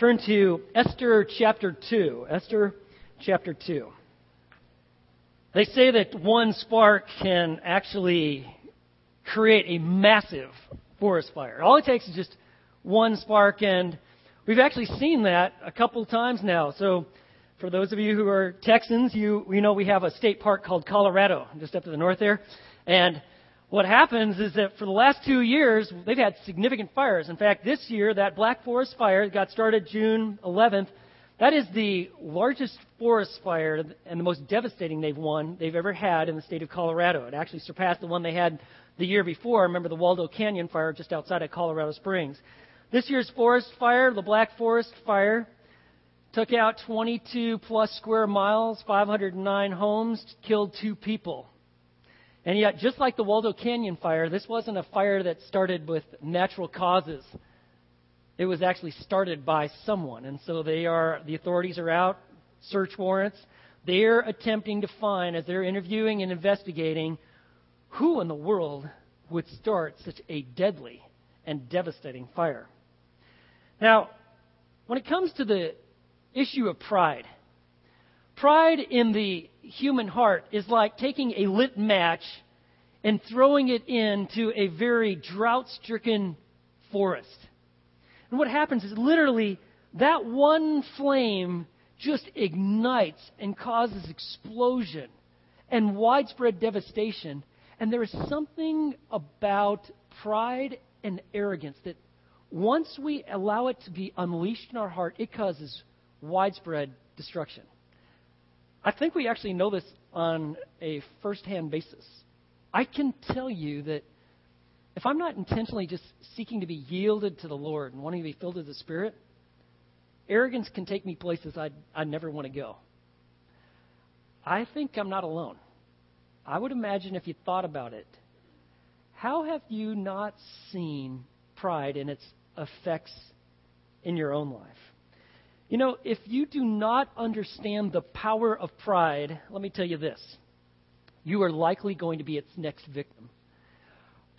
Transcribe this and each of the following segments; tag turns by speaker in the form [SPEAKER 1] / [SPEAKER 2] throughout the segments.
[SPEAKER 1] turn to Esther chapter 2. Esther chapter 2. They say that one spark can actually create a massive forest fire. All it takes is just one spark, and we've actually seen that a couple times now. So, for those of you who are Texans, you, you know we have a state park called Colorado, just up to the north there. And what happens is that for the last two years, they've had significant fires. In fact, this year, that Black Forest fire got started June 11th. That is the largest forest fire and the most devastating they've won they've ever had in the state of Colorado. It actually surpassed the one they had the year before. Remember the Waldo Canyon fire just outside of Colorado Springs. This year's forest fire, the Black Forest fire, took out 22 plus square miles, 509 homes, killed two people. And yet, just like the Waldo Canyon fire, this wasn't a fire that started with natural causes. It was actually started by someone. And so they are, the authorities are out, search warrants. They're attempting to find, as they're interviewing and investigating, who in the world would start such a deadly and devastating fire. Now, when it comes to the issue of pride, pride in the human heart is like taking a lit match and throwing it into a very drought stricken forest. And what happens is literally that one flame just ignites and causes explosion and widespread devastation. And there is something about pride and arrogance that once we allow it to be unleashed in our heart, it causes widespread destruction. I think we actually know this on a first hand basis. I can tell you that if I'm not intentionally just seeking to be yielded to the Lord and wanting to be filled with the Spirit, arrogance can take me places I'd, i never want to go. I think I'm not alone. I would imagine if you thought about it, how have you not seen pride and its effects in your own life? You know, if you do not understand the power of pride, let me tell you this you are likely going to be its next victim.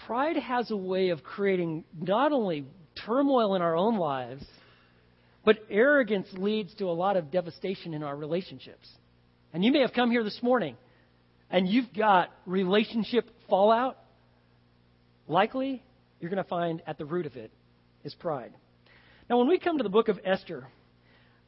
[SPEAKER 1] Pride has a way of creating not only turmoil in our own lives, but arrogance leads to a lot of devastation in our relationships. And you may have come here this morning and you've got relationship fallout. Likely, you're going to find at the root of it is pride. Now, when we come to the book of Esther,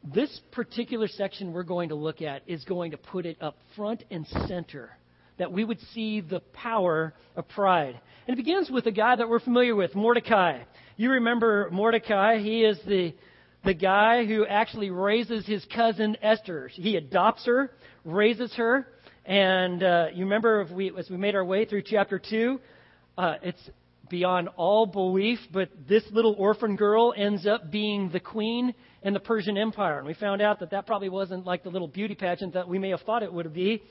[SPEAKER 1] this particular section we're going to look at is going to put it up front and center that we would see the power of pride. And it begins with a guy that we're familiar with, Mordecai. You remember Mordecai. He is the, the guy who actually raises his cousin Esther. He adopts her, raises her, and uh, you remember we, as we made our way through chapter 2, uh, it's beyond all belief, but this little orphan girl ends up being the queen in the Persian Empire. And we found out that that probably wasn't like the little beauty pageant that we may have thought it would be.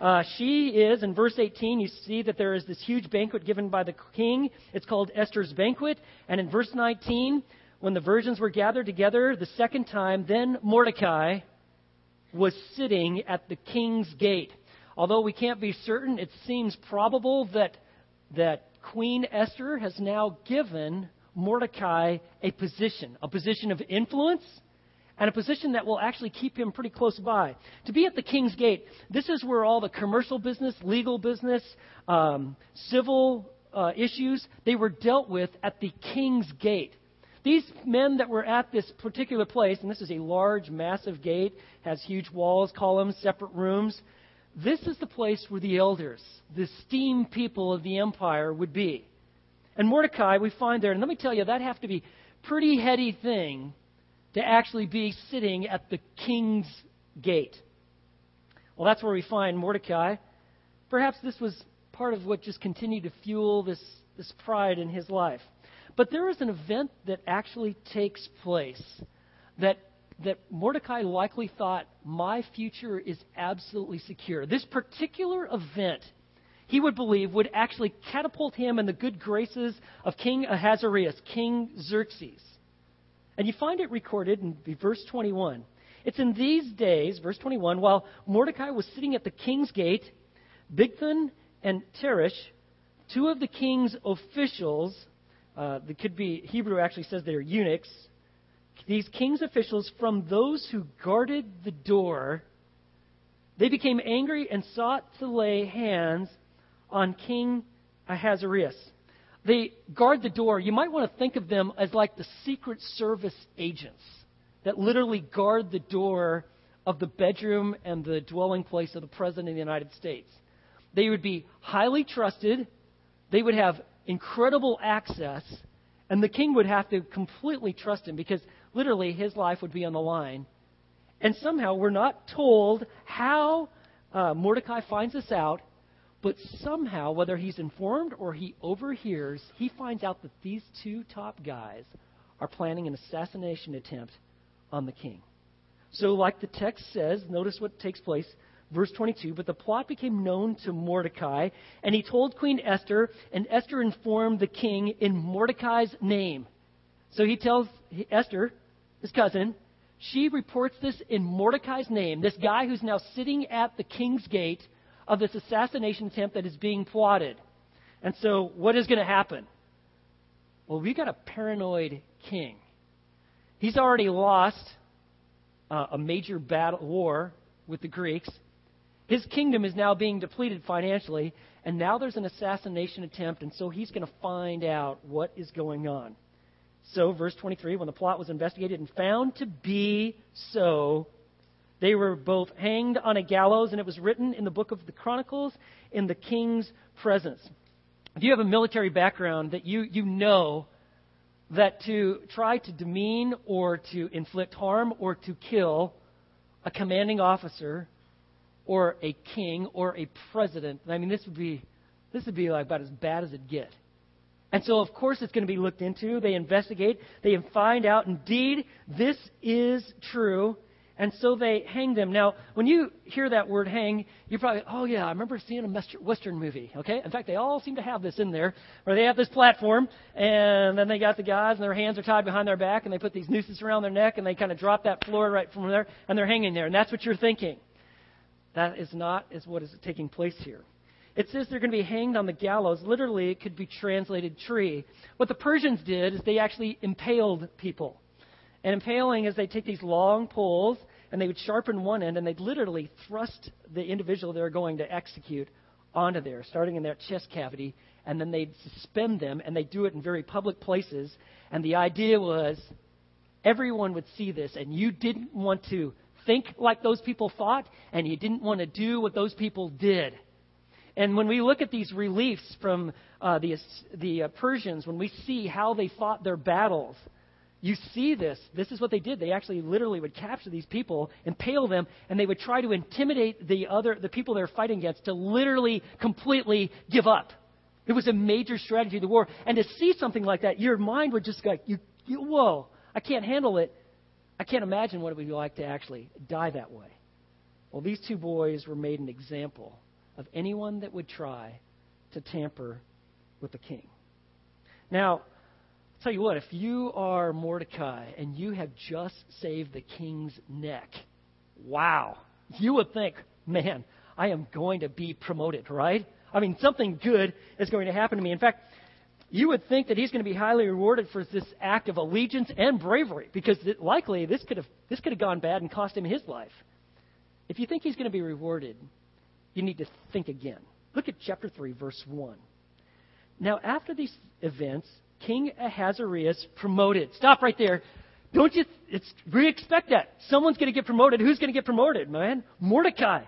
[SPEAKER 1] Uh, she is, in verse 18, you see that there is this huge banquet given by the king. It's called Esther's banquet. And in verse 19, when the virgins were gathered together the second time, then Mordecai was sitting at the king's gate. Although we can't be certain, it seems probable that, that Queen Esther has now given Mordecai a position, a position of influence, and a position that will actually keep him pretty close by. To be at the king's gate, this is where all the commercial business, legal business, um, civil uh, issues, they were dealt with at the king's gate. These men that were at this particular place, and this is a large, massive gate, has huge walls, columns, separate rooms. This is the place where the elders, the esteemed people of the empire, would be. And Mordecai, we find there, and let me tell you, that have to be pretty heady thing to actually be sitting at the king's gate. Well, that's where we find Mordecai. Perhaps this was part of what just continued to fuel this, this pride in his life. But there is an event that actually takes place that that Mordecai likely thought, my future is absolutely secure. This particular event, he would believe, would actually catapult him in the good graces of King Ahasuerus, King Xerxes. And you find it recorded in verse 21. It's in these days, verse 21, while Mordecai was sitting at the king's gate, Bigthan and Teresh, two of the king's officials, uh, that could be, Hebrew actually says they're eunuchs, these king's officials from those who guarded the door, they became angry and sought to lay hands on King Ahasuerus. They guard the door. You might want to think of them as like the Secret Service agents that literally guard the door of the bedroom and the dwelling place of the President of the United States. They would be highly trusted, they would have incredible access, and the king would have to completely trust him because literally his life would be on the line. And somehow we're not told how uh, Mordecai finds this out, but somehow, whether he's informed or he overhears, he finds out that these two top guys are planning an assassination attempt on the king. So, like the text says, notice what takes place. Verse 22 But the plot became known to Mordecai, and he told Queen Esther, and Esther informed the king in Mordecai's name. So he tells Esther, his cousin, she reports this in Mordecai's name, this guy who's now sitting at the king's gate of this assassination attempt that is being plotted. And so, what is going to happen? Well, we've got a paranoid king. He's already lost uh, a major battle war with the Greeks. His kingdom is now being depleted financially, and now there's an assassination attempt, and so he's going to find out what is going on. So, verse 23 when the plot was investigated and found to be so, they were both hanged on a gallows, and it was written in the book of the Chronicles in the king's presence. If you have a military background, that you, you know that to try to demean or to inflict harm or to kill a commanding officer or a king or a president, I mean, this would be this would be like about as bad as it get. And so, of course, it's going to be looked into. They investigate. They find out, indeed, this is true. And so they hang them. Now, when you hear that word hang, you're probably, oh, yeah, I remember seeing a Western movie, okay? In fact, they all seem to have this in there, where they have this platform, and then they got the guys, and their hands are tied behind their back, and they put these nooses around their neck, and they kind of drop that floor right from there, and they're hanging there. And that's what you're thinking. That is not is what is taking place here. It says they're going to be hanged on the gallows. Literally, it could be translated tree. What the Persians did is they actually impaled people. And impaling is they take these long poles and they would sharpen one end and they'd literally thrust the individual they're going to execute onto there, starting in their chest cavity, and then they'd suspend them and they'd do it in very public places. And the idea was everyone would see this, and you didn't want to think like those people thought, and you didn't want to do what those people did. And when we look at these reliefs from uh, the, the uh, Persians, when we see how they fought their battles, you see this. This is what they did. They actually literally would capture these people, impale them, and they would try to intimidate the other the people they're fighting against to literally completely give up. It was a major strategy of the war. And to see something like that, your mind would just go, you, you, whoa, I can't handle it. I can't imagine what it would be like to actually die that way. Well, these two boys were made an example of anyone that would try to tamper with the king. Now, tell you what, if you are Mordecai and you have just saved the king's neck, wow, you would think, man, I am going to be promoted, right? I mean, something good is going to happen to me. In fact, you would think that he's going to be highly rewarded for this act of allegiance and bravery because likely this could have this could have gone bad and cost him his life. If you think he's going to be rewarded, you need to think again. Look at chapter 3 verse 1. Now after these events, King Ahasuerus promoted. Stop right there. Don't you? It's we expect that someone's going to get promoted. Who's going to get promoted, man? Mordecai,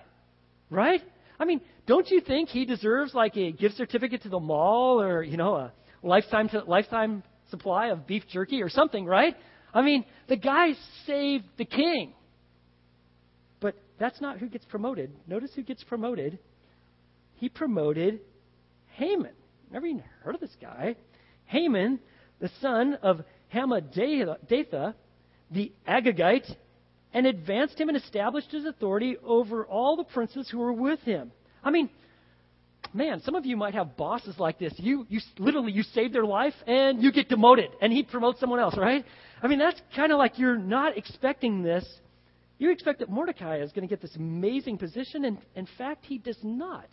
[SPEAKER 1] right? I mean, don't you think he deserves like a gift certificate to the mall, or you know, a lifetime to, lifetime supply of beef jerky or something, right? I mean, the guy saved the king. That's not who gets promoted. Notice who gets promoted. He promoted Haman. Never even heard of this guy. Haman, the son of Hammedatha, the Agagite, and advanced him and established his authority over all the princes who were with him. I mean, man, some of you might have bosses like this. You, you literally, you save their life and you get demoted, and he promotes someone else, right? I mean, that's kind of like you're not expecting this. You expect that Mordecai is going to get this amazing position, and in fact, he does not.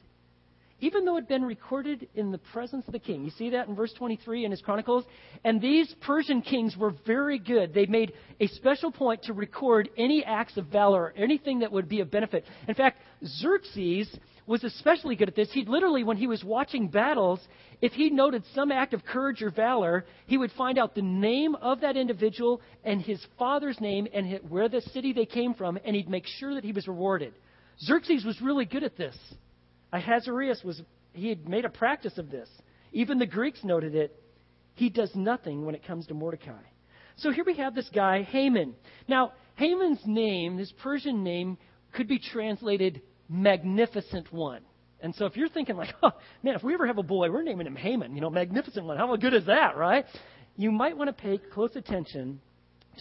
[SPEAKER 1] Even though it had been recorded in the presence of the king. You see that in verse 23 in his Chronicles? And these Persian kings were very good. They made a special point to record any acts of valor, anything that would be of benefit. In fact, Xerxes was especially good at this. He'd literally, when he was watching battles, if he noted some act of courage or valor, he would find out the name of that individual and his father's name and where the city they came from, and he'd make sure that he was rewarded. Xerxes was really good at this. Ahasuerus was, he had made a practice of this. Even the Greeks noted it. He does nothing when it comes to Mordecai. So here we have this guy, Haman. Now, Haman's name, his Persian name, could be translated magnificent one. And so if you're thinking like, oh, man, if we ever have a boy, we're naming him Haman, you know, magnificent one. How good is that, right? You might want to pay close attention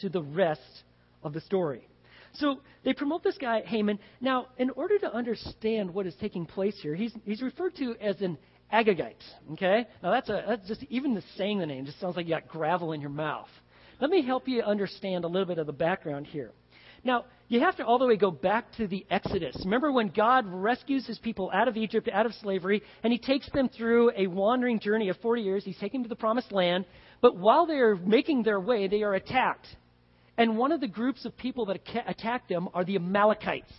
[SPEAKER 1] to the rest of the story. So they promote this guy, Haman. Now, in order to understand what is taking place here, he's, he's referred to as an Agagite. Okay? Now, that's, a, that's just, even the saying the name just sounds like you got gravel in your mouth. Let me help you understand a little bit of the background here. Now, you have to all the way go back to the Exodus. Remember when God rescues his people out of Egypt, out of slavery, and he takes them through a wandering journey of 40 years. He's taking them to the promised land. But while they are making their way, they are attacked. And one of the groups of people that attack them are the Amalekites.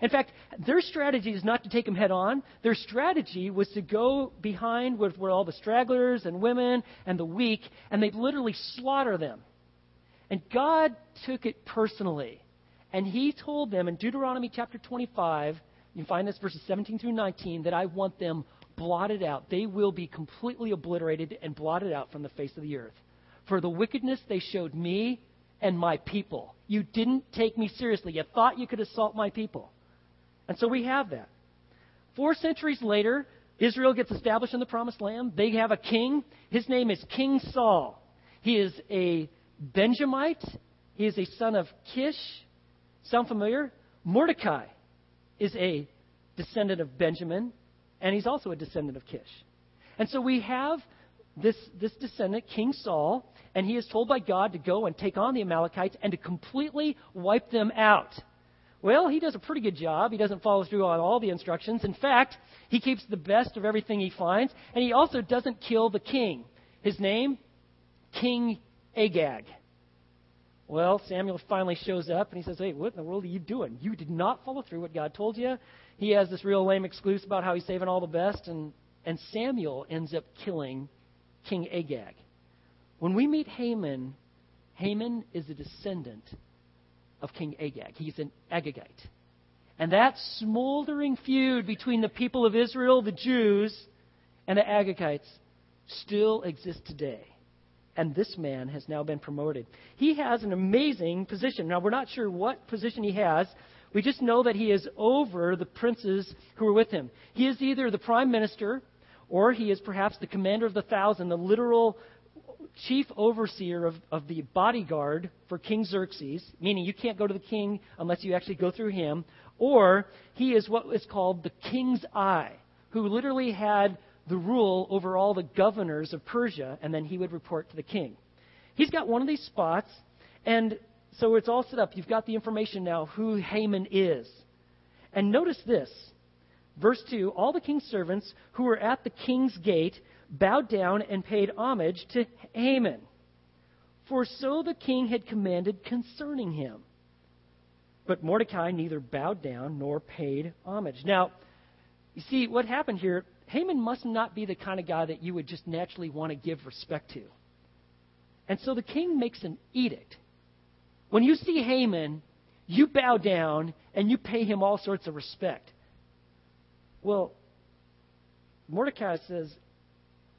[SPEAKER 1] In fact, their strategy is not to take them head on. Their strategy was to go behind with where all the stragglers and women and the weak, and they'd literally slaughter them. And God took it personally. And He told them in Deuteronomy chapter 25, you find this verses 17 through 19, that I want them blotted out. They will be completely obliterated and blotted out from the face of the earth. For the wickedness they showed me and my people. You didn't take me seriously. You thought you could assault my people. And so we have that. Four centuries later, Israel gets established in the promised land. They have a king. His name is King Saul. He is a Benjamite. He is a son of Kish. Sound familiar? Mordecai is a descendant of Benjamin, and he's also a descendant of Kish. And so we have this, this descendant, King Saul, and he is told by God to go and take on the Amalekites and to completely wipe them out. Well, he does a pretty good job. He doesn't follow through on all the instructions. In fact, he keeps the best of everything he finds, and he also doesn't kill the king. His name? King Agag. Well, Samuel finally shows up and he says, Hey, what in the world are you doing? You did not follow through what God told you. He has this real lame excuse about how he's saving all the best, and, and Samuel ends up killing King Agag. When we meet Haman, Haman is a descendant of King Agag. He's an Agagite. And that smoldering feud between the people of Israel, the Jews, and the Agagites still exists today. And this man has now been promoted. He has an amazing position. Now, we're not sure what position he has. We just know that he is over the princes who are with him. He is either the prime minister or he is perhaps the commander of the thousand, the literal chief overseer of, of the bodyguard for King Xerxes, meaning you can't go to the king unless you actually go through him, or he is what is called the king's eye, who literally had the rule over all the governors of Persia, and then he would report to the king. He's got one of these spots, and so it's all set up. You've got the information now who Haman is. And notice this Verse 2 All the king's servants who were at the king's gate bowed down and paid homage to Haman, for so the king had commanded concerning him. But Mordecai neither bowed down nor paid homage. Now, you see, what happened here, Haman must not be the kind of guy that you would just naturally want to give respect to. And so the king makes an edict. When you see Haman, you bow down and you pay him all sorts of respect. Well, Mordecai says,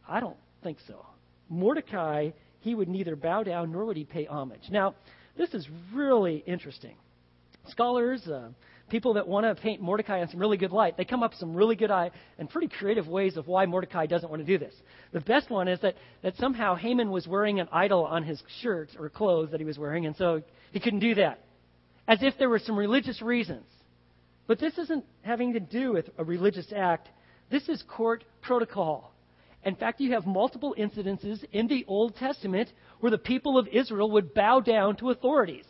[SPEAKER 1] I don't think so. Mordecai, he would neither bow down nor would he pay homage. Now, this is really interesting. Scholars, uh, people that want to paint Mordecai in some really good light, they come up with some really good eye and pretty creative ways of why Mordecai doesn't want to do this. The best one is that, that somehow Haman was wearing an idol on his shirt or clothes that he was wearing, and so he couldn't do that. As if there were some religious reasons. But this isn't having to do with a religious act. This is court protocol. In fact, you have multiple incidences in the Old Testament where the people of Israel would bow down to authorities.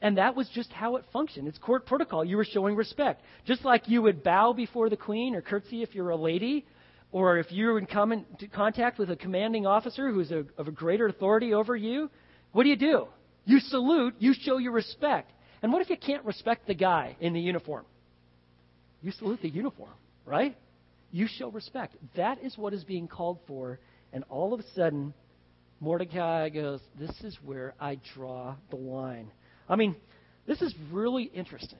[SPEAKER 1] And that was just how it functioned. It's court protocol. You were showing respect. Just like you would bow before the queen or curtsy if you're a lady, or if you're in contact with a commanding officer who's a, of a greater authority over you, what do you do? You salute, you show your respect. And what if you can't respect the guy in the uniform? You salute the uniform, right? You show respect. That is what is being called for. And all of a sudden, Mordecai goes, This is where I draw the line. I mean, this is really interesting.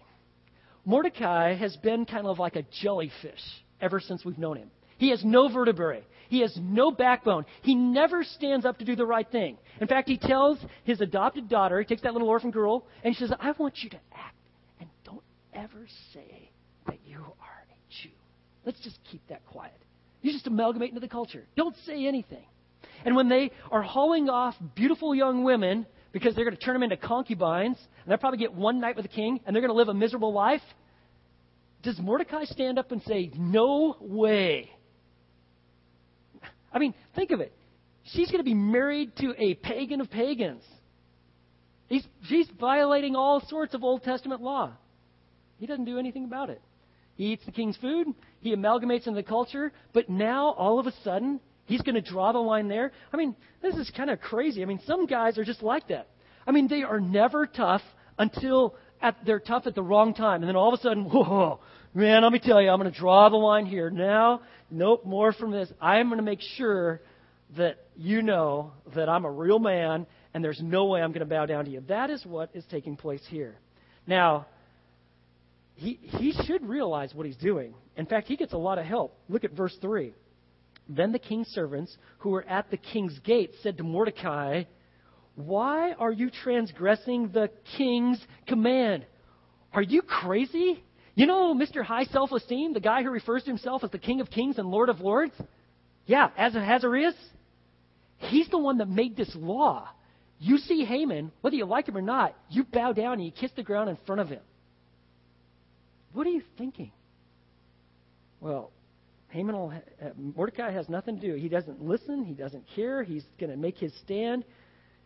[SPEAKER 1] Mordecai has been kind of like a jellyfish ever since we've known him. He has no vertebrae. He has no backbone. He never stands up to do the right thing. In fact, he tells his adopted daughter, he takes that little orphan girl, and he says, I want you to act and don't ever say that you are a Jew. Let's just keep that quiet. You just amalgamate into the culture. Don't say anything. And when they are hauling off beautiful young women because they're going to turn them into concubines, and they'll probably get one night with the king, and they're going to live a miserable life, does Mordecai stand up and say, No way? I mean, think of it. She's going to be married to a pagan of pagans. He's, she's violating all sorts of Old Testament law. He doesn't do anything about it. He eats the king's food, he amalgamates in the culture, but now all of a sudden He's going to draw the line there. I mean, this is kind of crazy. I mean, some guys are just like that. I mean, they are never tough until at, they're tough at the wrong time. And then all of a sudden, whoa, man, let me tell you, I'm going to draw the line here. Now, nope, more from this. I'm going to make sure that you know that I'm a real man and there's no way I'm going to bow down to you. That is what is taking place here. Now, he, he should realize what he's doing. In fact, he gets a lot of help. Look at verse 3. Then the king's servants, who were at the king's gate, said to Mordecai, Why are you transgressing the king's command? Are you crazy? You know Mr. High Self Esteem, the guy who refers to himself as the King of Kings and Lord of Lords? Yeah, as Ahasuerus. He's the one that made this law. You see Haman, whether you like him or not, you bow down and you kiss the ground in front of him. What are you thinking? Well, Haman will, uh, Mordecai has nothing to do. He doesn't listen. He doesn't care. He's going to make his stand,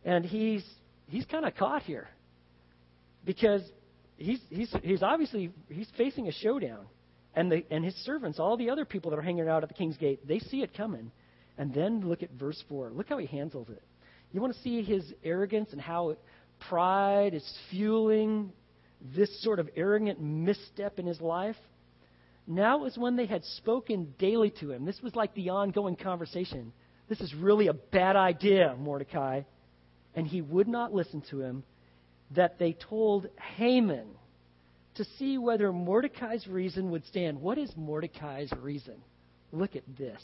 [SPEAKER 1] and he's he's kind of caught here because he's he's he's obviously he's facing a showdown, and the and his servants, all the other people that are hanging out at the king's gate, they see it coming, and then look at verse four. Look how he handles it. You want to see his arrogance and how pride is fueling this sort of arrogant misstep in his life. Now is when they had spoken daily to him. This was like the ongoing conversation. This is really a bad idea, Mordecai. And he would not listen to him, that they told Haman to see whether Mordecai's reason would stand. What is Mordecai's reason? Look at this.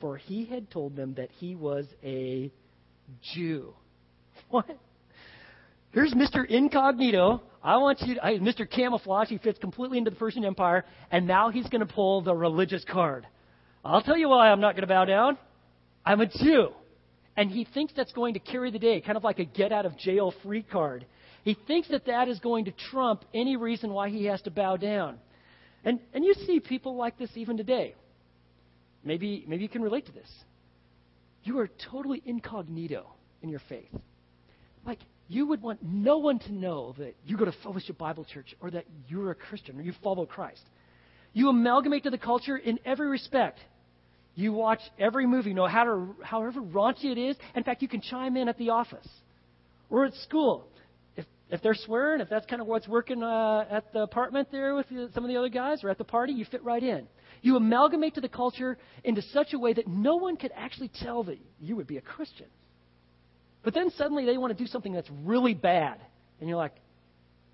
[SPEAKER 1] For he had told them that he was a Jew. What? Here's Mr. Incognito. I want you, to, I, Mr. Camouflage. He fits completely into the Persian Empire, and now he's going to pull the religious card. I'll tell you why I'm not going to bow down. I'm a Jew. And he thinks that's going to carry the day, kind of like a get out of jail free card. He thinks that that is going to trump any reason why he has to bow down. And, and you see people like this even today. Maybe, maybe you can relate to this. You are totally incognito in your faith. Like, you would want no one to know that you go to Fellowship Bible Church or that you're a Christian or you follow Christ. You amalgamate to the culture in every respect. You watch every movie, no matter however raunchy it is. In fact, you can chime in at the office or at school. If, if they're swearing, if that's kind of what's working uh, at the apartment there with the, some of the other guys or at the party, you fit right in. You amalgamate to the culture into such a way that no one could actually tell that you would be a Christian. But then suddenly they want to do something that's really bad. And you're like,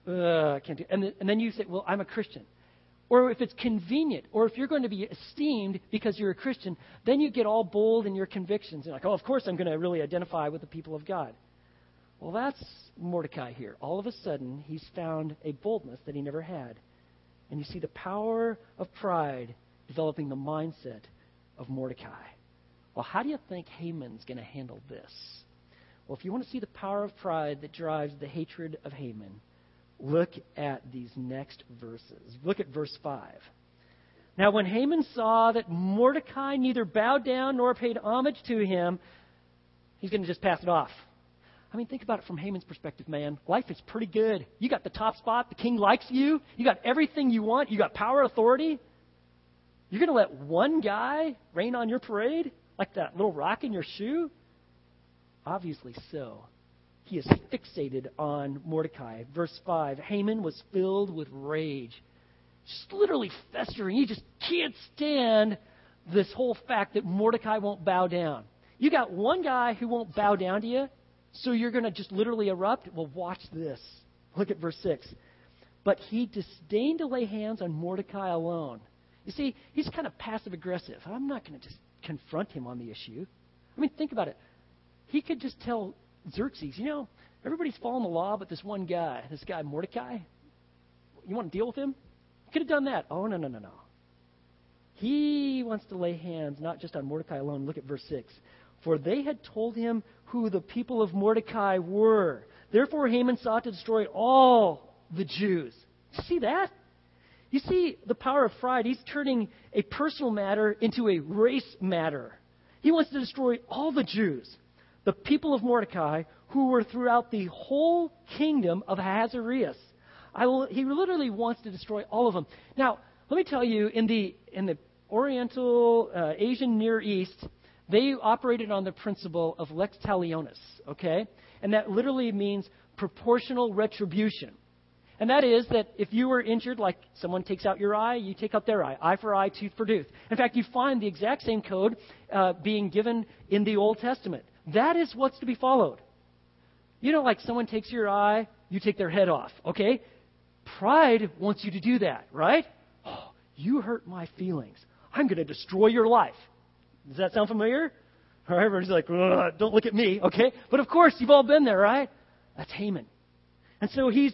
[SPEAKER 1] I can't do it. And, and then you say, well, I'm a Christian. Or if it's convenient, or if you're going to be esteemed because you're a Christian, then you get all bold in your convictions. You're like, oh, of course I'm going to really identify with the people of God. Well, that's Mordecai here. All of a sudden, he's found a boldness that he never had. And you see the power of pride developing the mindset of Mordecai. Well, how do you think Haman's going to handle this? Well, if you want to see the power of pride that drives the hatred of Haman, look at these next verses. Look at verse 5. Now, when Haman saw that Mordecai neither bowed down nor paid homage to him, he's going to just pass it off. I mean, think about it from Haman's perspective, man. Life is pretty good. You got the top spot. The king likes you. You got everything you want. You got power, authority. You're going to let one guy rain on your parade? Like that little rock in your shoe? Obviously so. He is fixated on Mordecai. Verse 5 Haman was filled with rage, just literally festering. He just can't stand this whole fact that Mordecai won't bow down. You got one guy who won't bow down to you, so you're going to just literally erupt? Well, watch this. Look at verse 6. But he disdained to lay hands on Mordecai alone. You see, he's kind of passive aggressive. I'm not going to just confront him on the issue. I mean, think about it. He could just tell Xerxes, you know, everybody's following the law but this one guy, this guy Mordecai. You want to deal with him? He could have done that. Oh, no, no, no, no. He wants to lay hands not just on Mordecai alone. Look at verse 6. For they had told him who the people of Mordecai were. Therefore, Haman sought to destroy all the Jews. See that? You see the power of pride. He's turning a personal matter into a race matter. He wants to destroy all the Jews, the people of Mordecai, who were throughout the whole kingdom of Ahasuerus. Will, he literally wants to destroy all of them. Now, let me tell you, in the in the Oriental uh, Asian Near East, they operated on the principle of lex talionis. Okay, and that literally means proportional retribution. And that is that if you were injured, like someone takes out your eye, you take out their eye. Eye for eye, tooth for tooth. In fact, you find the exact same code uh, being given in the Old Testament. That is what's to be followed. You know, like someone takes your eye, you take their head off, okay? Pride wants you to do that, right? Oh, you hurt my feelings. I'm going to destroy your life. Does that sound familiar? Or everyone's like, don't look at me, okay? But of course, you've all been there, right? That's Haman. And so he's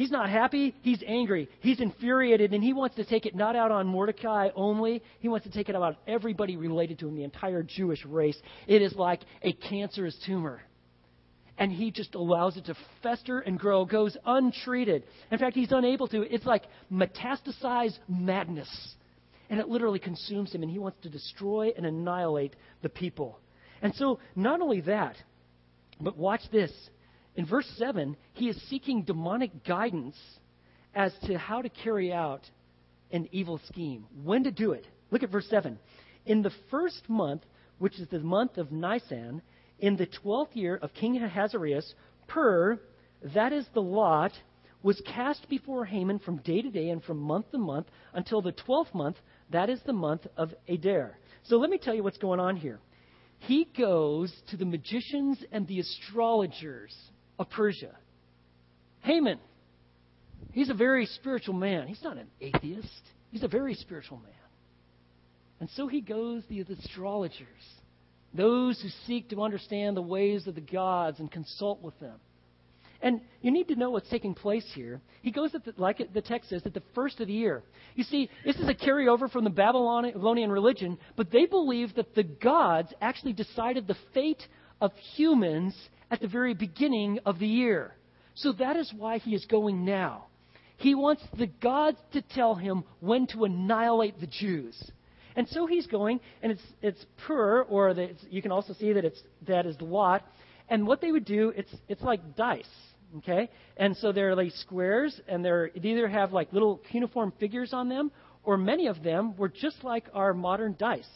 [SPEAKER 1] He's not happy. He's angry. He's infuriated, and he wants to take it not out on Mordecai only. He wants to take it out on everybody related to him, the entire Jewish race. It is like a cancerous tumor. And he just allows it to fester and grow, goes untreated. In fact, he's unable to. It's like metastasized madness. And it literally consumes him, and he wants to destroy and annihilate the people. And so, not only that, but watch this. In verse 7, he is seeking demonic guidance as to how to carry out an evil scheme, when to do it. Look at verse 7. In the first month, which is the month of Nisan, in the twelfth year of King Ahasuerus, Pur, that is the lot, was cast before Haman from day to day and from month to month until the twelfth month, that is the month of Adar. So let me tell you what's going on here. He goes to the magicians and the astrologers of Persia. Haman, he's a very spiritual man. He's not an atheist, he's a very spiritual man. And so he goes to the astrologers, those who seek to understand the ways of the gods and consult with them. And you need to know what's taking place here. He goes at the, like the text says, at the first of the year. You see, this is a carryover from the Babylonian religion, but they believe that the gods actually decided the fate of humans at the very beginning of the year. So that is why he is going now. He wants the gods to tell him when to annihilate the Jews. And so he's going, and it's it's Pur, or the, you can also see that it's that is the Lot. And what they would do, it's it's like dice, okay? And so they're like squares, and they're they either have like little cuneiform figures on them, or many of them were just like our modern dice.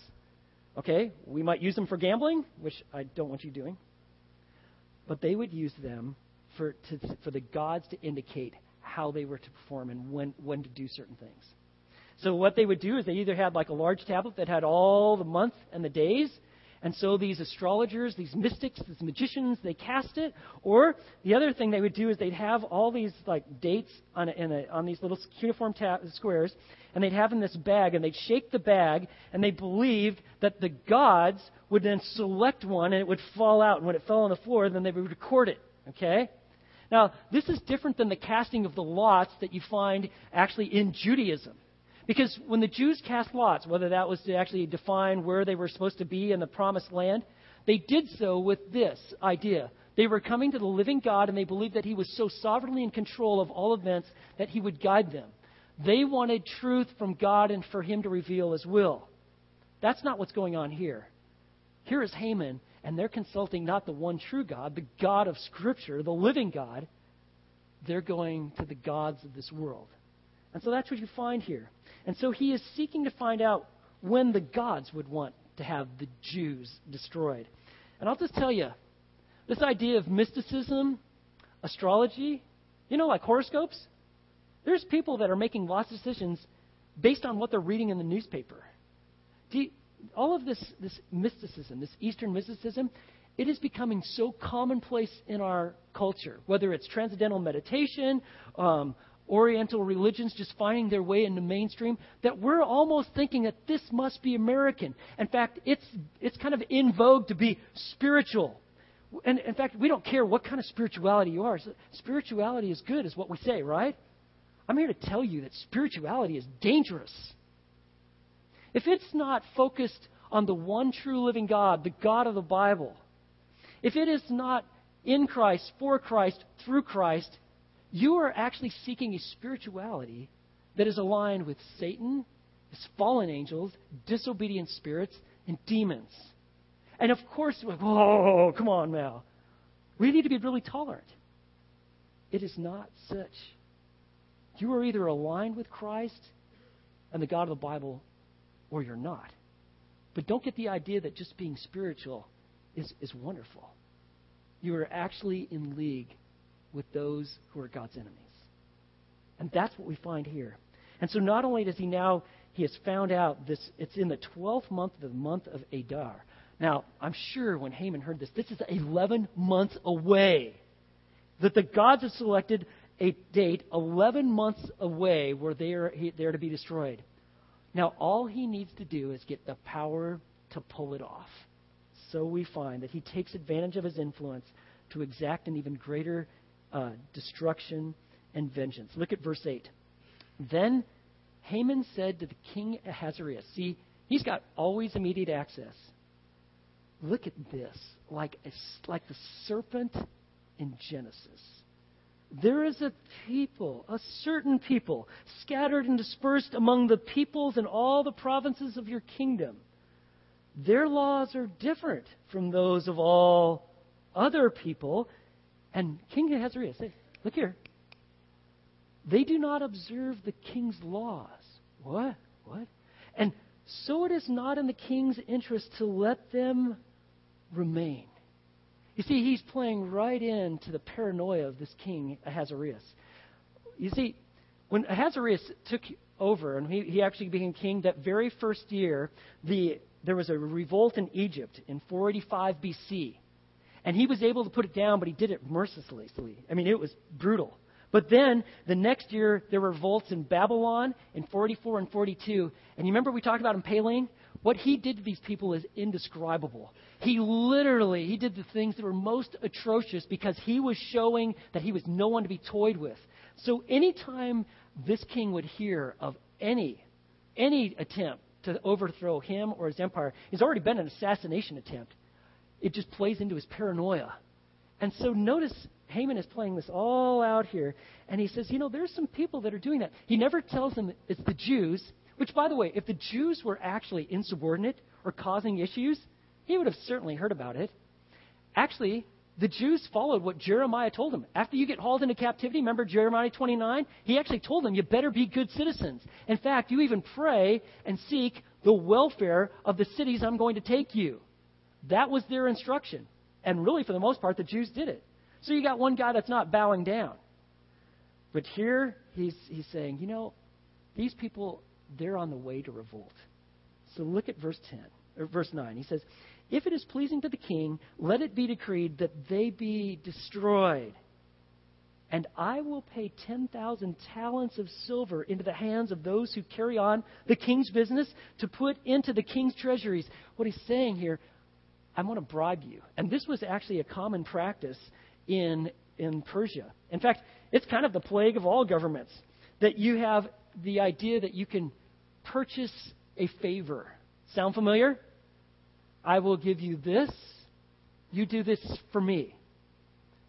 [SPEAKER 1] Okay, we might use them for gambling, which I don't want you doing but they would use them for, to, for the gods to indicate how they were to perform and when, when to do certain things. So what they would do is they either had like a large tablet that had all the months and the days, and so these astrologers, these mystics, these magicians, they cast it. Or the other thing they would do is they'd have all these like dates on, a, a, on these little cuneiform ta- squares, and they'd have in this bag, and they'd shake the bag, and they believed that the gods would then select one, and it would fall out. And when it fell on the floor, then they would record it. Okay? Now, this is different than the casting of the lots that you find actually in Judaism. Because when the Jews cast lots, whether that was to actually define where they were supposed to be in the promised land, they did so with this idea. They were coming to the living God and they believed that He was so sovereignly in control of all events that He would guide them. They wanted truth from God and for Him to reveal His will. That's not what's going on here. Here is Haman, and they're consulting not the one true God, the God of Scripture, the living God. They're going to the gods of this world. And so that's what you find here. And so he is seeking to find out when the gods would want to have the Jews destroyed. And I'll just tell you, this idea of mysticism, astrology, you know, like horoscopes, there's people that are making lots of decisions based on what they're reading in the newspaper. You, all of this, this mysticism, this Eastern mysticism, it is becoming so commonplace in our culture, whether it's transcendental meditation, um, Oriental religions just finding their way into mainstream, that we're almost thinking that this must be American. In fact, it's, it's kind of in vogue to be spiritual. And in fact, we don't care what kind of spirituality you are. Spirituality is good, is what we say, right? I'm here to tell you that spirituality is dangerous. If it's not focused on the one true living God, the God of the Bible, if it is not in Christ, for Christ, through Christ, you are actually seeking a spirituality that is aligned with Satan, his fallen angels, disobedient spirits, and demons. And of course, whoa, come on now. We need to be really tolerant. It is not such. You are either aligned with Christ and the God of the Bible, or you're not. But don't get the idea that just being spiritual is, is wonderful. You are actually in league with those who are God's enemies. And that's what we find here. And so not only does he now, he has found out this, it's in the 12th month of the month of Adar. Now, I'm sure when Haman heard this, this is 11 months away. That the gods have selected a date 11 months away where they are, they are to be destroyed. Now, all he needs to do is get the power to pull it off. So we find that he takes advantage of his influence to exact an even greater uh, destruction and vengeance. Look at verse 8. Then Haman said to the king Ahasuerus, see, he's got always immediate access. Look at this, like, a, like the serpent in Genesis. There is a people, a certain people, scattered and dispersed among the peoples in all the provinces of your kingdom. Their laws are different from those of all other people. And King Ahasuerus, hey, look here. They do not observe the king's laws. What? What? And so it is not in the king's interest to let them remain. You see, he's playing right into the paranoia of this king, Ahasuerus. You see, when Ahasuerus took over and he, he actually became king, that very first year, the, there was a revolt in Egypt in 485 BC. And he was able to put it down, but he did it mercilessly. I mean, it was brutal. But then the next year, there were revolts in Babylon in 44 and 42. And you remember we talked about impaling? What he did to these people is indescribable. He literally, he did the things that were most atrocious because he was showing that he was no one to be toyed with. So anytime this king would hear of any, any attempt to overthrow him or his empire, there's already been an assassination attempt. It just plays into his paranoia. And so notice Haman is playing this all out here, and he says, you know, there's some people that are doing that. He never tells them it's the Jews, which, by the way, if the Jews were actually insubordinate or causing issues, he would have certainly heard about it. Actually, the Jews followed what Jeremiah told them. After you get hauled into captivity, remember Jeremiah 29? He actually told them, you better be good citizens. In fact, you even pray and seek the welfare of the cities I'm going to take you. That was their instruction. And really, for the most part, the Jews did it. So you got one guy that's not bowing down. But here, he's, he's saying, you know, these people, they're on the way to revolt. So look at verse 10, or verse 9. He says, if it is pleasing to the king, let it be decreed that they be destroyed. And I will pay 10,000 talents of silver into the hands of those who carry on the king's business to put into the king's treasuries. What he's saying here, I want to bribe you. And this was actually a common practice in, in Persia. In fact, it's kind of the plague of all governments that you have the idea that you can purchase a favor. Sound familiar? I will give you this. You do this for me.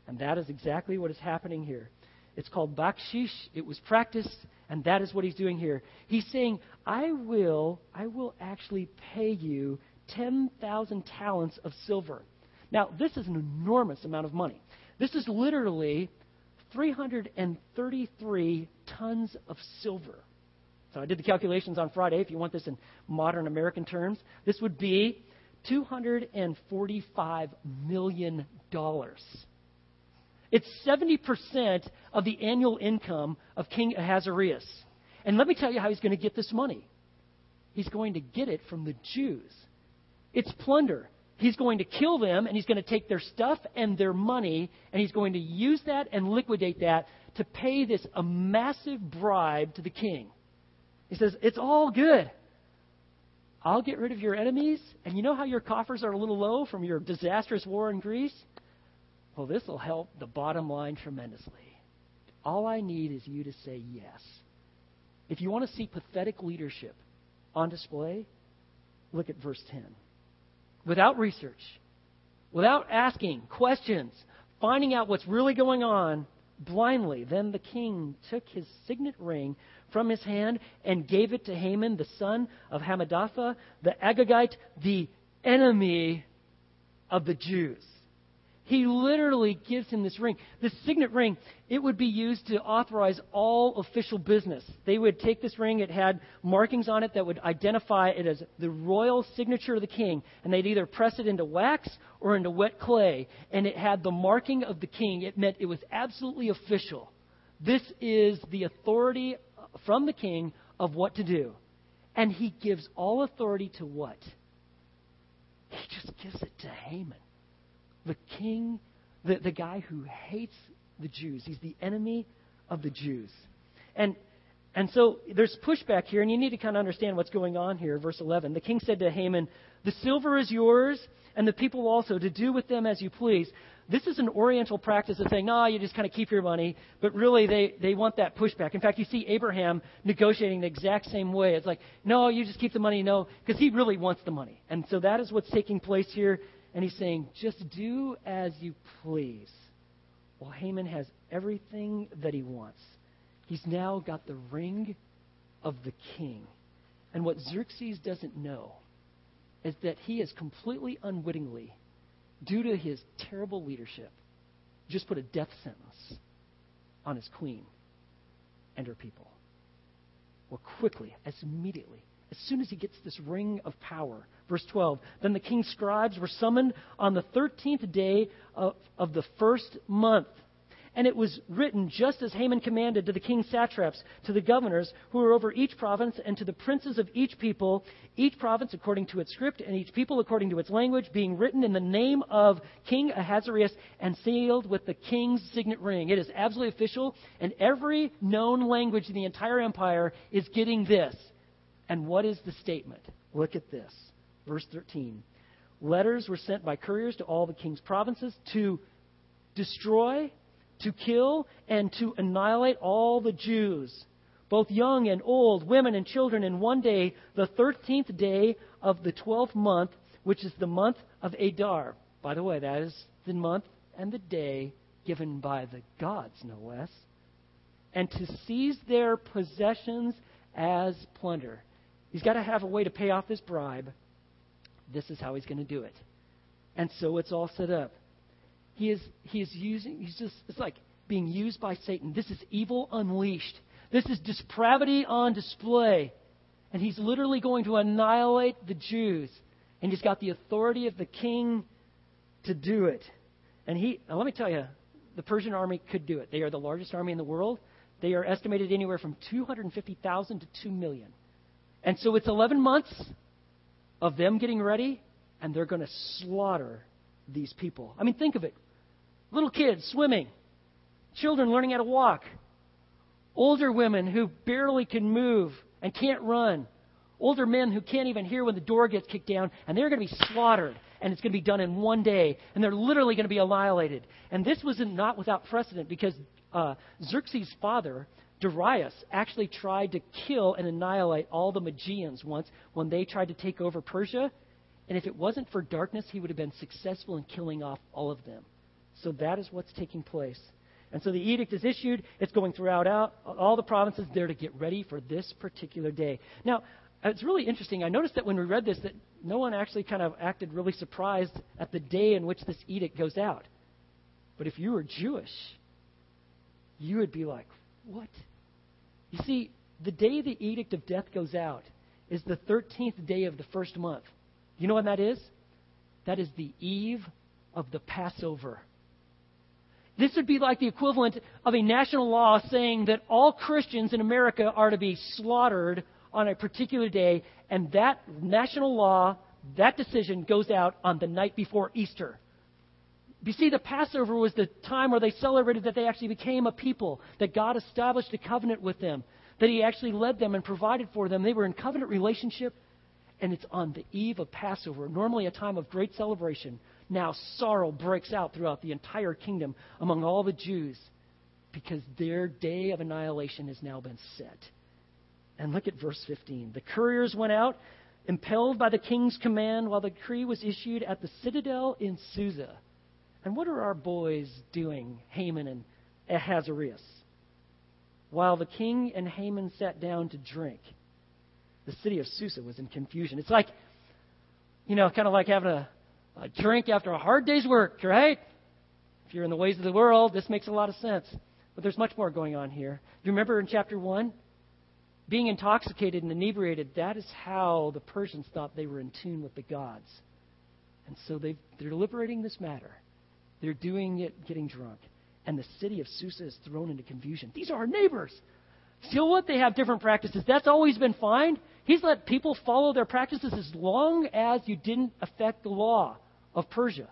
[SPEAKER 1] And that is exactly what is happening here. It's called bakshish. It was practiced, and that is what he's doing here. He's saying, I will, I will actually pay you 10,000 talents of silver. Now, this is an enormous amount of money. This is literally 333 tons of silver. So I did the calculations on Friday. If you want this in modern American terms, this would be $245 million. It's 70% of the annual income of King Ahasuerus. And let me tell you how he's going to get this money. He's going to get it from the Jews. It's plunder. He's going to kill them and he's going to take their stuff and their money and he's going to use that and liquidate that to pay this a massive bribe to the king. He says, It's all good. I'll get rid of your enemies. And you know how your coffers are a little low from your disastrous war in Greece? Well, this will help the bottom line tremendously. All I need is you to say yes. If you want to see pathetic leadership on display, look at verse 10 without research, without asking questions, finding out what's really going on blindly. Then the king took his signet ring from his hand and gave it to Haman, the son of Hammedatha, the Agagite, the enemy of the Jews. He literally gives him this ring. This signet ring, it would be used to authorize all official business. They would take this ring, it had markings on it that would identify it as the royal signature of the king, and they'd either press it into wax or into wet clay, and it had the marking of the king. It meant it was absolutely official. This is the authority from the king of what to do. And he gives all authority to what? He just gives it to Haman the king, the, the guy who hates the Jews. He's the enemy of the Jews. And, and so there's pushback here, and you need to kind of understand what's going on here. Verse 11 The king said to Haman, The silver is yours, and the people also, to do with them as you please. This is an Oriental practice of saying, no, you just kind of keep your money. But really, they, they want that pushback. In fact, you see Abraham negotiating the exact same way. It's like, no, you just keep the money. No, because he really wants the money. And so that is what's taking place here and he's saying, just do as you please. Well, Haman has everything that he wants. He's now got the ring of the king. And what Xerxes doesn't know is that he has completely unwittingly, due to his terrible leadership, just put a death sentence on his queen and her people. Well, quickly, as immediately, as soon as he gets this ring of power. Verse 12 Then the king's scribes were summoned on the 13th day of, of the first month. And it was written just as Haman commanded to the king's satraps, to the governors who were over each province, and to the princes of each people, each province according to its script, and each people according to its language, being written in the name of King Ahasuerus and sealed with the king's signet ring. It is absolutely official, and every known language in the entire empire is getting this. And what is the statement? Look at this. Verse 13. Letters were sent by couriers to all the king's provinces to destroy, to kill, and to annihilate all the Jews, both young and old, women and children, in one day, the 13th day of the 12th month, which is the month of Adar. By the way, that is the month and the day given by the gods, no less. And to seize their possessions as plunder. He's got to have a way to pay off this bribe. This is how he's going to do it. And so it's all set up. He is, he is using, he's just, it's like being used by Satan. This is evil unleashed. This is depravity on display. And he's literally going to annihilate the Jews. And he's got the authority of the king to do it. And he, let me tell you, the Persian army could do it. They are the largest army in the world. They are estimated anywhere from 250,000 to 2 million. And so it's 11 months of them getting ready, and they're going to slaughter these people. I mean, think of it little kids swimming, children learning how to walk, older women who barely can move and can't run, older men who can't even hear when the door gets kicked down, and they're going to be slaughtered. And it's going to be done in one day, and they're literally going to be annihilated. And this was not without precedent because uh, Xerxes' father Darius actually tried to kill and annihilate all the Magians once when they tried to take over Persia. And if it wasn't for darkness, he would have been successful in killing off all of them. So that is what's taking place. And so the edict is issued. It's going throughout out, all the provinces there to get ready for this particular day. Now, it's really interesting. I noticed that when we read this, that no one actually kind of acted really surprised at the day in which this edict goes out. But if you were Jewish, you would be like, what? You see, the day the edict of death goes out is the 13th day of the first month. You know when that is? That is the eve of the Passover. This would be like the equivalent of a national law saying that all Christians in America are to be slaughtered on a particular day, and that national law, that decision goes out on the night before Easter. You see, the Passover was the time where they celebrated that they actually became a people, that God established a covenant with them, that He actually led them and provided for them. They were in covenant relationship, and it's on the eve of Passover, normally a time of great celebration. Now sorrow breaks out throughout the entire kingdom among all the Jews because their day of annihilation has now been set. And look at verse 15. The couriers went out, impelled by the king's command, while the decree was issued at the citadel in Susa. And what are our boys doing, Haman and Ahasuerus? While the king and Haman sat down to drink, the city of Susa was in confusion. It's like, you know, kind of like having a, a drink after a hard day's work, right? If you're in the ways of the world, this makes a lot of sense. But there's much more going on here. You remember in chapter 1? Being intoxicated and inebriated, that is how the Persians thought they were in tune with the gods. And so they they're deliberating this matter. They're doing it getting drunk. And the city of Susa is thrown into confusion. These are our neighbors. Still, what? They have different practices. That's always been fine. He's let people follow their practices as long as you didn't affect the law of Persia.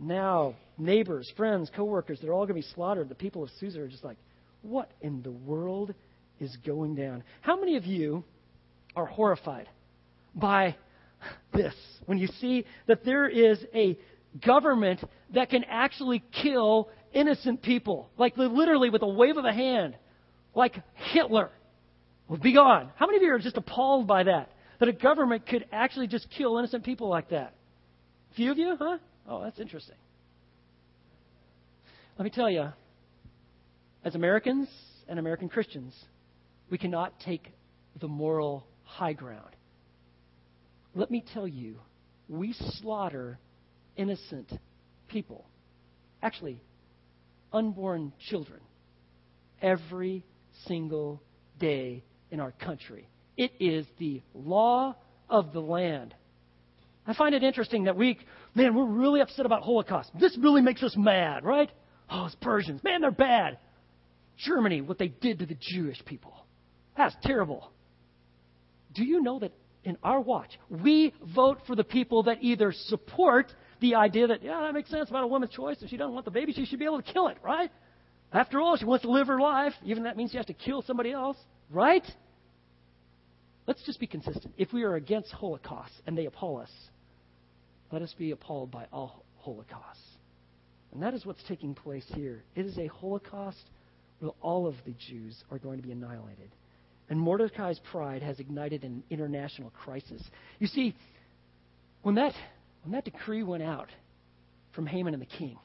[SPEAKER 1] Now, neighbors, friends, coworkers, they're all going to be slaughtered. The people of Susa are just like, what in the world is going down? How many of you are horrified by this when you see that there is a government that can actually kill innocent people, like literally with a wave of a hand, like Hitler? Well, be gone. How many of you are just appalled by that? That a government could actually just kill innocent people like that? A few of you, huh? Oh, that's interesting. Let me tell you, as Americans and American Christians, we cannot take the moral high ground. Let me tell you, we slaughter innocent people, actually, unborn children, every single day in our country. It is the law of the land. I find it interesting that we, man, we're really upset about Holocaust. This really makes us mad, right? Oh, it's Persians. Man, they're bad. Germany, what they did to the Jewish people. That's terrible. Do you know that in our watch, we vote for the people that either support the idea that, yeah, that makes sense about a woman's choice. If she doesn't want the baby, she should be able to kill it, right? After all, she wants to live her life, even that means she has to kill somebody else, right? Let's just be consistent. If we are against Holocaust and they appall us, let us be appalled by all Holocausts. And that is what's taking place here. It is a Holocaust where all of the Jews are going to be annihilated. And Mordecai's pride has ignited an international crisis. You see, when that, when that decree went out from Haman and the king,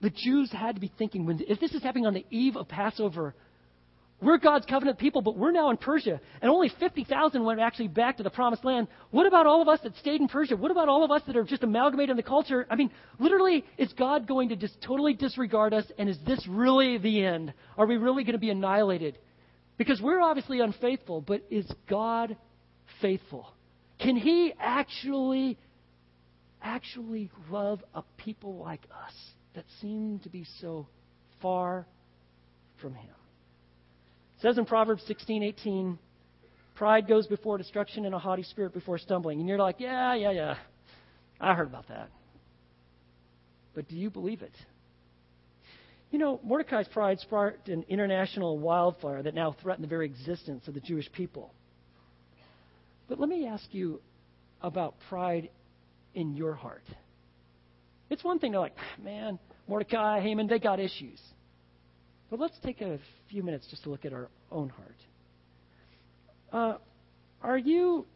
[SPEAKER 1] the Jews had to be thinking, when, if this is happening on the eve of Passover, we're God's covenant people, but we're now in Persia, and only 50,000 went actually back to the promised land. What about all of us that stayed in Persia? What about all of us that are just amalgamated in the culture? I mean, literally, is God going to just totally disregard us, and is this really the end? Are we really going to be annihilated? Because we're obviously unfaithful, but is God faithful? Can He actually, actually love a people like us that seem to be so far from Him? It says in Proverbs 16:18, pride goes before destruction and a haughty spirit before stumbling. And you're like, yeah, yeah, yeah. I heard about that. But do you believe it? You know, Mordecai's pride sparked an international wildfire that now threatened the very existence of the Jewish people. But let me ask you about pride in your heart. It's one thing to like, man, Mordecai, Haman, they got issues. But let's take a few minutes just to look at our own heart. Uh, are you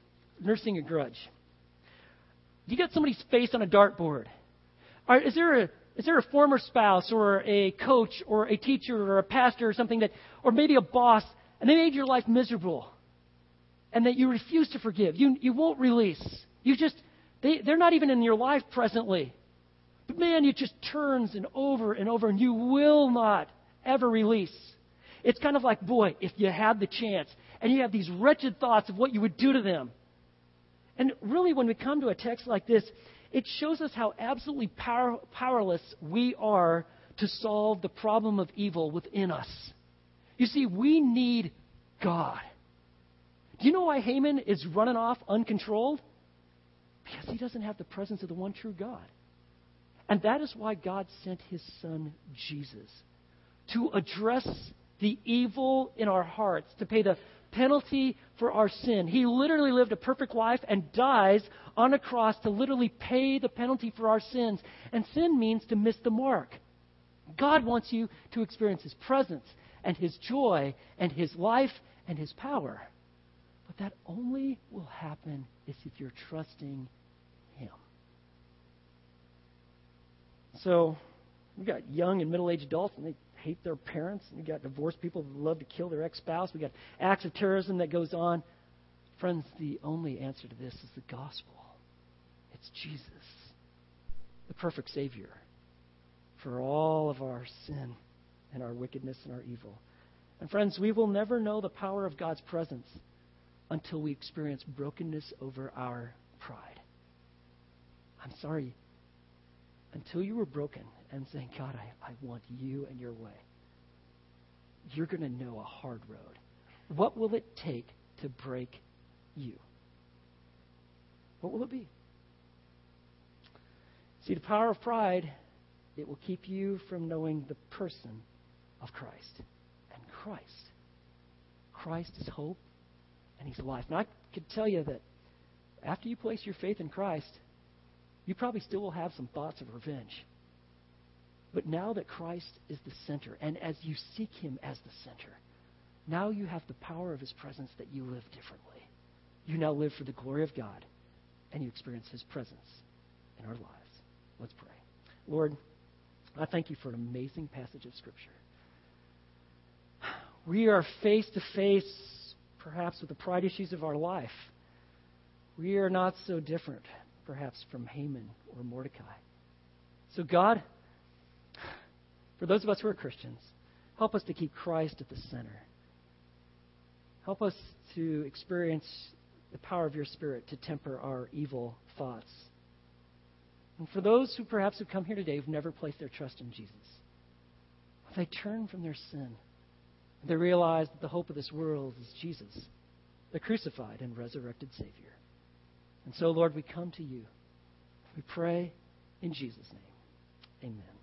[SPEAKER 1] nursing a grudge? You got somebody's face on a dartboard. Are, is there a is there a former spouse or a coach or a teacher or a pastor or something that, or maybe a boss, and they made your life miserable? and that you refuse to forgive. You, you won't release. You just, they, they're not even in your life presently. But man, it just turns and over and over, and you will not ever release. It's kind of like, boy, if you had the chance, and you have these wretched thoughts of what you would do to them. And really, when we come to a text like this, it shows us how absolutely power, powerless we are to solve the problem of evil within us. You see, we need God. Do you know why Haman is running off uncontrolled? Because he doesn't have the presence of the one true God. And that is why God sent his son Jesus to address the evil in our hearts, to pay the penalty for our sin. He literally lived a perfect life and dies on a cross to literally pay the penalty for our sins. And sin means to miss the mark. God wants you to experience His presence and His joy and His life and His power. But that only will happen if you're trusting Him. So, we've got young and middle aged adults, and they hate their parents. We got divorced people who love to kill their ex spouse. We got acts of terrorism that goes on. Friends, the only answer to this is the gospel. It's Jesus, the perfect Savior for all of our sin and our wickedness and our evil. And friends, we will never know the power of God's presence until we experience brokenness over our pride. I'm sorry. Until you were broken and saying, God, I, I want you and your way, you're going to know a hard road. What will it take to break you? What will it be? See, the power of pride, it will keep you from knowing the person of Christ. And Christ. Christ is hope, and He's life. And I could tell you that after you place your faith in Christ, you probably still will have some thoughts of revenge. But now that Christ is the center, and as you seek Him as the center, now you have the power of His presence that you live differently. You now live for the glory of God, and you experience His presence in our lives. Let's pray. Lord, I thank you for an amazing passage of Scripture. We are face to face, perhaps, with the pride issues of our life. We are not so different, perhaps, from Haman or Mordecai. So, God, for those of us who are Christians, help us to keep Christ at the center. Help us to experience the power of your Spirit to temper our evil thoughts. And for those who perhaps have come here today who've never placed their trust in Jesus, they turn from their sin, they realize that the hope of this world is Jesus, the crucified and resurrected Savior. And so, Lord, we come to you. We pray in Jesus' name. Amen.